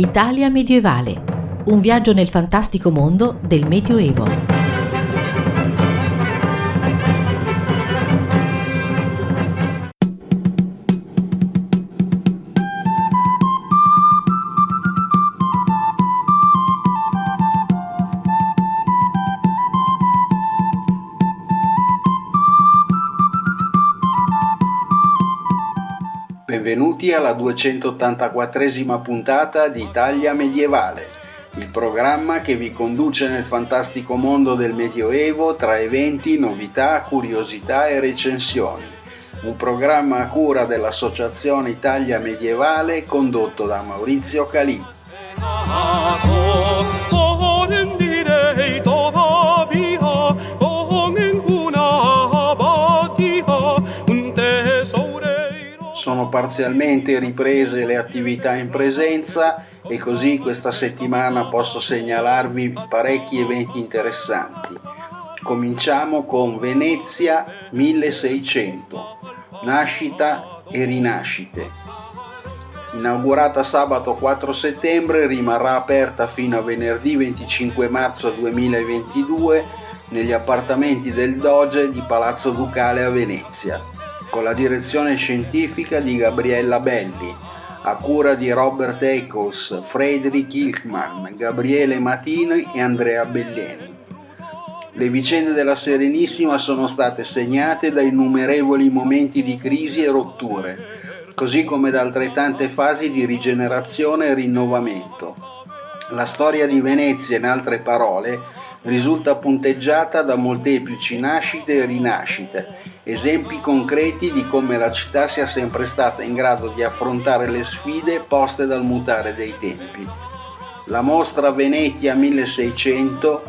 Italia medievale. Un viaggio nel fantastico mondo del Medioevo. Benvenuti alla 284esima puntata di Italia Medievale, il programma che vi conduce nel fantastico mondo del Medioevo tra eventi, novità, curiosità e recensioni. Un programma a cura dell'Associazione Italia Medievale condotto da Maurizio Calì. Parzialmente riprese le attività in presenza e così questa settimana posso segnalarvi parecchi eventi interessanti. Cominciamo con Venezia 1600, nascita e rinascite. Inaugurata sabato 4 settembre, rimarrà aperta fino a venerdì 25 marzo 2022 negli appartamenti del Doge di Palazzo Ducale a Venezia con la direzione scientifica di Gabriella Belli, a cura di Robert Eccles, Frederick Hilkman, Gabriele Matini e Andrea Belleni. Le vicende della Serenissima sono state segnate da innumerevoli momenti di crisi e rotture, così come da altrettante fasi di rigenerazione e rinnovamento. La storia di Venezia, in altre parole, risulta punteggiata da molteplici nascite e rinascite, esempi concreti di come la città sia sempre stata in grado di affrontare le sfide poste dal mutare dei tempi. La mostra Venetia 1600,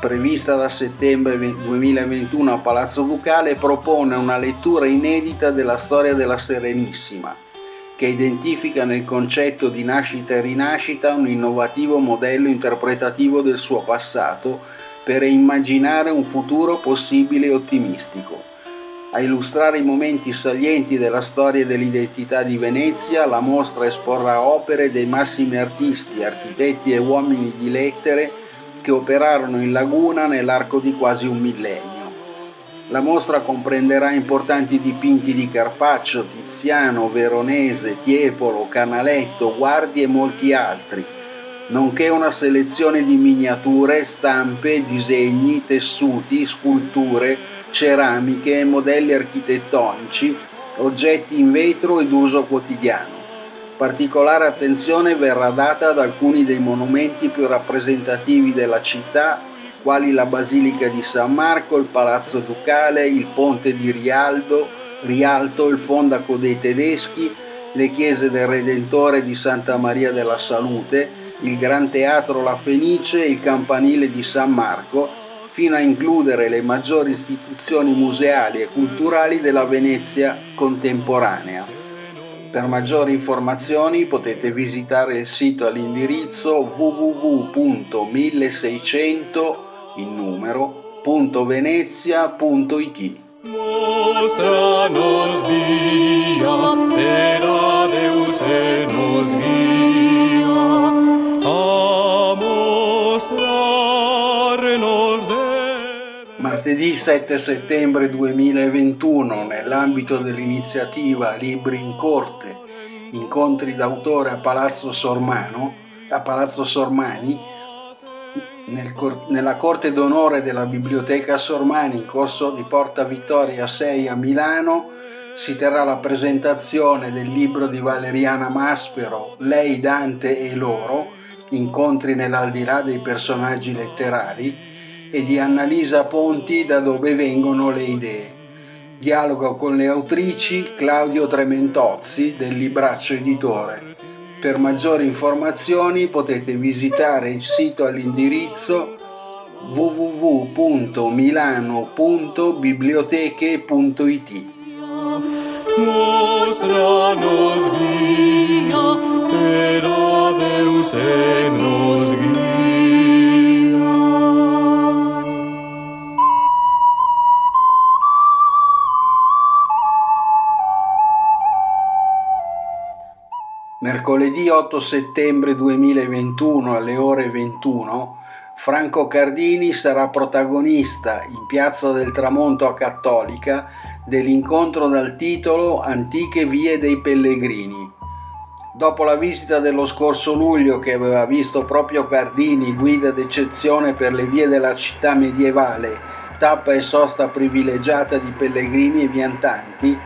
prevista da settembre 2021 a Palazzo Ducale, propone una lettura inedita della storia della Serenissima che identifica nel concetto di nascita e rinascita un innovativo modello interpretativo del suo passato per immaginare un futuro possibile e ottimistico. A illustrare i momenti salienti della storia dell'identità di Venezia, la mostra esporrà opere dei massimi artisti, architetti e uomini di lettere che operarono in laguna nell'arco di quasi un millennio. La mostra comprenderà importanti dipinti di Carpaccio, Tiziano, Veronese, Tiepolo, Canaletto, Guardi e molti altri, nonché una selezione di miniature, stampe, disegni, tessuti, sculture, ceramiche e modelli architettonici, oggetti in vetro ed uso quotidiano. Particolare attenzione verrà data ad alcuni dei monumenti più rappresentativi della città quali la Basilica di San Marco, il Palazzo Ducale, il Ponte di Rialdo, Rialto, il Fondaco dei Tedeschi, le chiese del Redentore di Santa Maria della Salute, il Gran Teatro La Fenice, il Campanile di San Marco, fino a includere le maggiori istituzioni museali e culturali della Venezia contemporanea. Per maggiori informazioni potete visitare il sito all'indirizzo www.1600 in numero .venezia.it Mostranos via per Deus nos guia a mostrarnos Martedì 7 settembre 2021 nell'ambito dell'iniziativa Libri in Corte incontri d'autore a Palazzo Sormano a Palazzo Sormani nel cor- nella corte d'onore della Biblioteca Sormani in corso di Porta Vittoria 6 a Milano si terrà la presentazione del libro di Valeriana Maspero Lei, Dante e loro, incontri nell'aldilà dei personaggi letterari, e di Annalisa Ponti Da dove vengono le idee. Dialogo con le autrici Claudio Trementozzi del Libraccio Editore. Per maggiori informazioni potete visitare il sito all'indirizzo www.milano.biblioteche.it Mostranos guia, Mercoledì 8 settembre 2021 alle ore 21 Franco Cardini sarà protagonista in Piazza del Tramonto a Cattolica dell'incontro dal titolo Antiche vie dei pellegrini. Dopo la visita dello scorso luglio che aveva visto proprio Cardini guida d'eccezione per le vie della città medievale, tappa e sosta privilegiata di pellegrini e viandanti,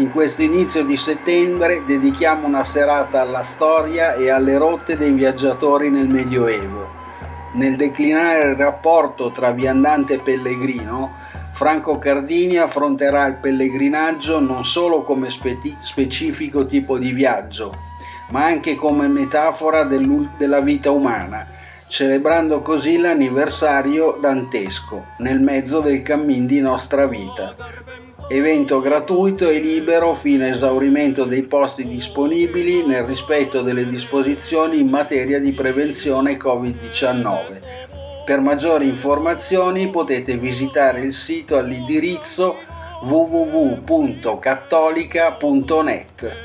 in questo inizio di settembre dedichiamo una serata alla storia e alle rotte dei viaggiatori nel Medioevo. Nel declinare il rapporto tra viandante e pellegrino, Franco Cardini affronterà il pellegrinaggio non solo come spe- specifico tipo di viaggio, ma anche come metafora della vita umana, celebrando così l'anniversario dantesco nel mezzo del cammin di nostra vita evento gratuito e libero fino a esaurimento dei posti disponibili nel rispetto delle disposizioni in materia di prevenzione Covid-19. Per maggiori informazioni potete visitare il sito all'indirizzo www.cattolica.net.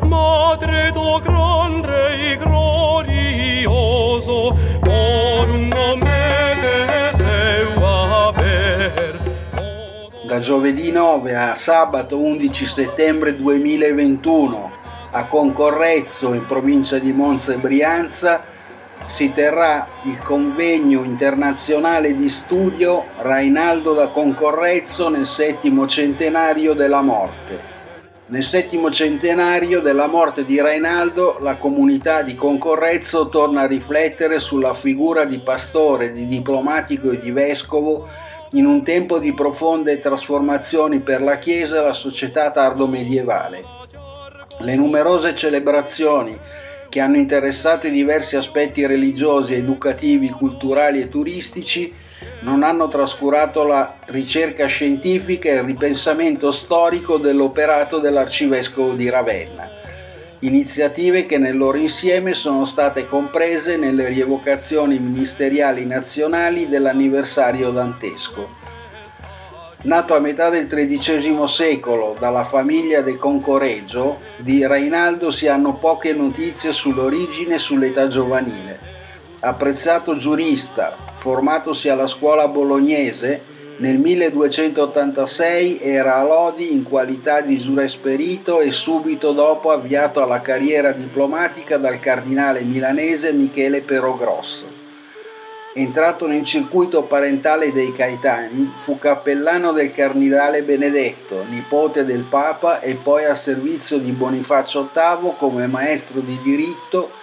Madre do grande e glorioso, da giovedì 9 a sabato 11 settembre 2021 a Concorrezzo in provincia di Monza e Brianza si terrà il convegno internazionale di studio Rainaldo da Concorrezzo nel settimo centenario della morte. Nel settimo centenario della morte di Rainaldo, la comunità di Concorrezzo torna a riflettere sulla figura di pastore, di diplomatico e di vescovo in un tempo di profonde trasformazioni per la Chiesa e la società tardo-medievale. Le numerose celebrazioni che hanno interessato diversi aspetti religiosi, educativi, culturali e turistici non hanno trascurato la ricerca scientifica e il ripensamento storico dell'operato dell'arcivescovo di Ravenna iniziative che nel loro insieme sono state comprese nelle rievocazioni ministeriali nazionali dell'anniversario dantesco. Nato a metà del XIII secolo dalla famiglia de Concoreggio, di Rainaldo si hanno poche notizie sull'origine e sull'età giovanile. Apprezzato giurista, formatosi alla scuola bolognese, nel 1286 era a Lodi in qualità di giuresperito e subito dopo avviato alla carriera diplomatica dal cardinale milanese Michele Perogrosso. Entrato nel circuito parentale dei Caetani, fu cappellano del cardinale Benedetto, nipote del Papa e poi a servizio di Bonifacio VIII come maestro di diritto,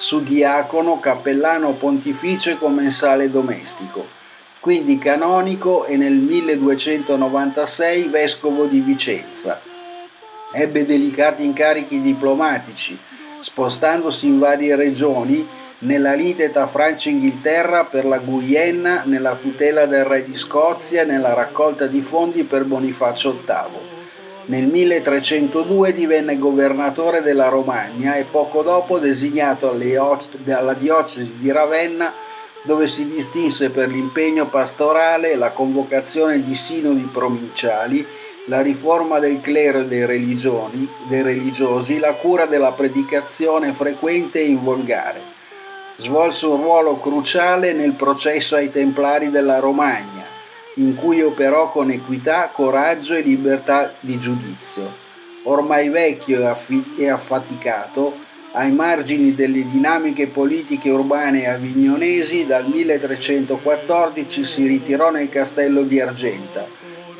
sudiacono, cappellano pontificio e commensale domestico quindi canonico e nel 1296 vescovo di Vicenza. Ebbe delicati incarichi diplomatici, spostandosi in varie regioni nella lite tra Francia e Inghilterra per la Guyenne, nella tutela del re di Scozia e nella raccolta di fondi per Bonifacio VIII. Nel 1302 divenne governatore della Romagna e poco dopo designato alla diocesi di Ravenna dove si distinse per l'impegno pastorale, la convocazione di sinodi provinciali, la riforma del clero e dei, dei religiosi, la cura della predicazione frequente e in volgare. Svolse un ruolo cruciale nel processo ai Templari della Romagna, in cui operò con equità, coraggio e libertà di giudizio. Ormai vecchio e affaticato, ai margini delle dinamiche politiche urbane avignonesi, dal 1314 si ritirò nel castello di Argenta,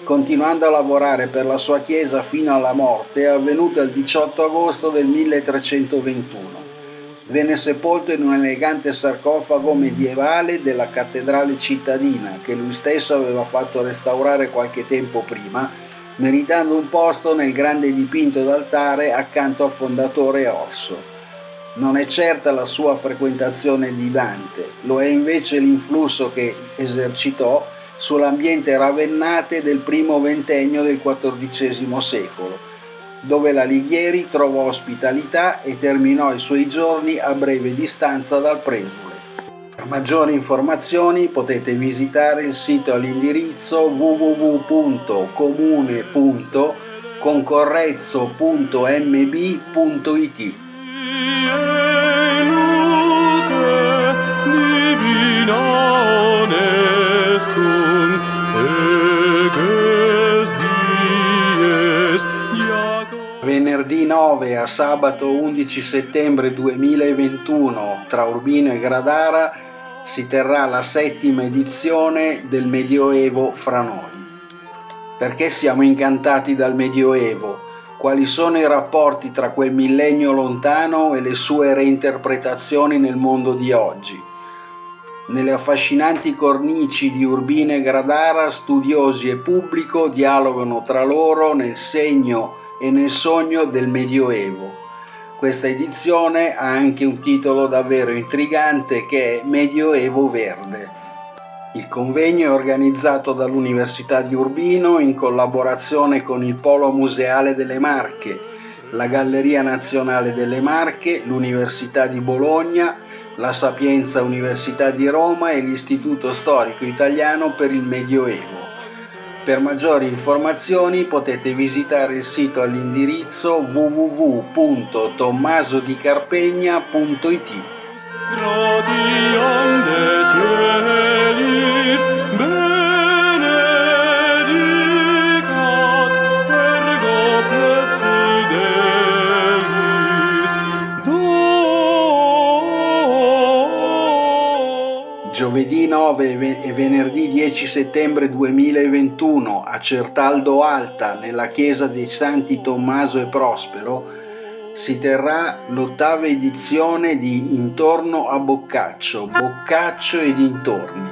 continuando a lavorare per la sua chiesa fino alla morte, avvenuta il 18 agosto del 1321. Venne sepolto in un elegante sarcofago medievale della cattedrale cittadina, che lui stesso aveva fatto restaurare qualche tempo prima, meritando un posto nel grande dipinto d'altare accanto al fondatore Orso. Non è certa la sua frequentazione di Dante, lo è invece l'influsso che esercitò sull'ambiente ravennate del primo ventennio del XIV secolo, dove l'Alighieri trovò ospitalità e terminò i suoi giorni a breve distanza dal presule. Per maggiori informazioni potete visitare il sito all'indirizzo www.comune.it 9 a sabato 11 settembre 2021 tra Urbino e Gradara si terrà la settima edizione del Medioevo fra noi. Perché siamo incantati dal Medioevo? Quali sono i rapporti tra quel millennio lontano e le sue reinterpretazioni nel mondo di oggi? Nelle affascinanti cornici di Urbino e Gradara, studiosi e pubblico dialogano tra loro nel segno e nel sogno del Medioevo. Questa edizione ha anche un titolo davvero intrigante che è Medioevo Verde. Il convegno è organizzato dall'Università di Urbino in collaborazione con il Polo Museale delle Marche, la Galleria Nazionale delle Marche, l'Università di Bologna, la Sapienza Università di Roma e l'Istituto Storico Italiano per il Medioevo. Per maggiori informazioni potete visitare il sito all'indirizzo www.tommasodicarpegna.it. Giovedì 9 e venerdì 10 settembre 2021 a Certaldo Alta, nella chiesa dei Santi Tommaso e Prospero, si terrà l'ottava edizione di Intorno a Boccaccio, Boccaccio e dintorni.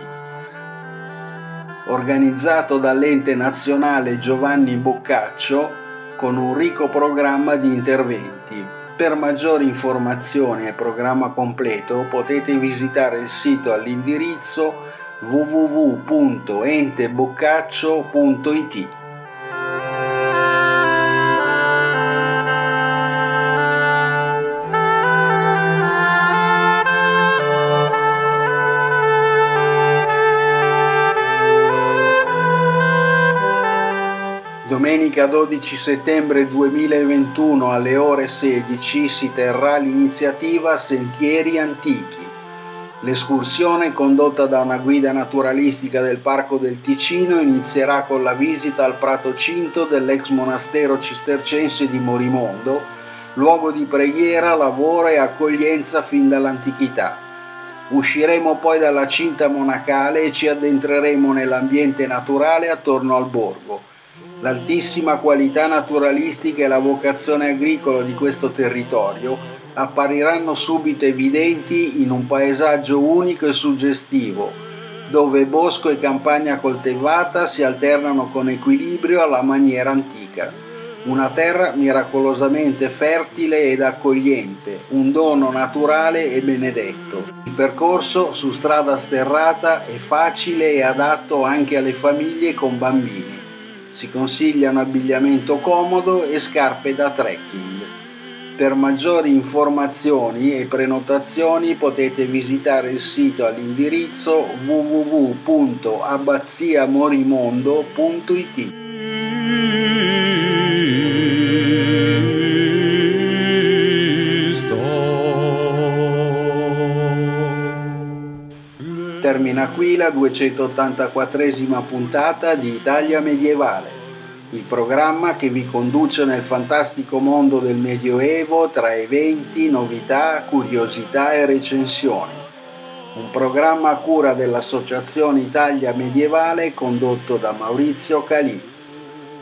Organizzato dall'ente nazionale Giovanni Boccaccio con un ricco programma di interventi. Per maggiori informazioni e programma completo potete visitare il sito all'indirizzo www.enteboccaccio.it. Domenica 12 settembre 2021 alle ore 16 si terrà l'iniziativa Sentieri Antichi. L'escursione condotta da una guida naturalistica del Parco del Ticino inizierà con la visita al Prato Cinto dell'ex monastero cistercense di Morimondo, luogo di preghiera, lavoro e accoglienza fin dall'antichità. Usciremo poi dalla cinta monacale e ci addentreremo nell'ambiente naturale attorno al borgo L'altissima qualità naturalistica e la vocazione agricola di questo territorio appariranno subito evidenti in un paesaggio unico e suggestivo, dove bosco e campagna coltivata si alternano con equilibrio alla maniera antica. Una terra miracolosamente fertile ed accogliente, un dono naturale e benedetto. Il percorso su strada sterrata è facile e adatto anche alle famiglie con bambini si consiglia un abbigliamento comodo e scarpe da trekking. Per maggiori informazioni e prenotazioni potete visitare il sito all'indirizzo www.abbaziamorimondo.it. Termina qui la 284esima puntata di Italia Medievale, il programma che vi conduce nel fantastico mondo del Medioevo tra eventi, novità, curiosità e recensioni. Un programma a cura dell'Associazione Italia Medievale condotto da Maurizio Calì.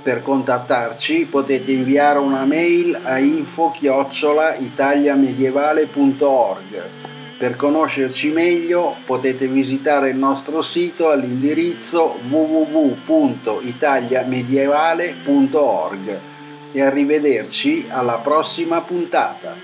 Per contattarci potete inviare una mail a info-italiamedievale.org per conoscerci meglio potete visitare il nostro sito all'indirizzo www.italiamedievale.org e arrivederci alla prossima puntata.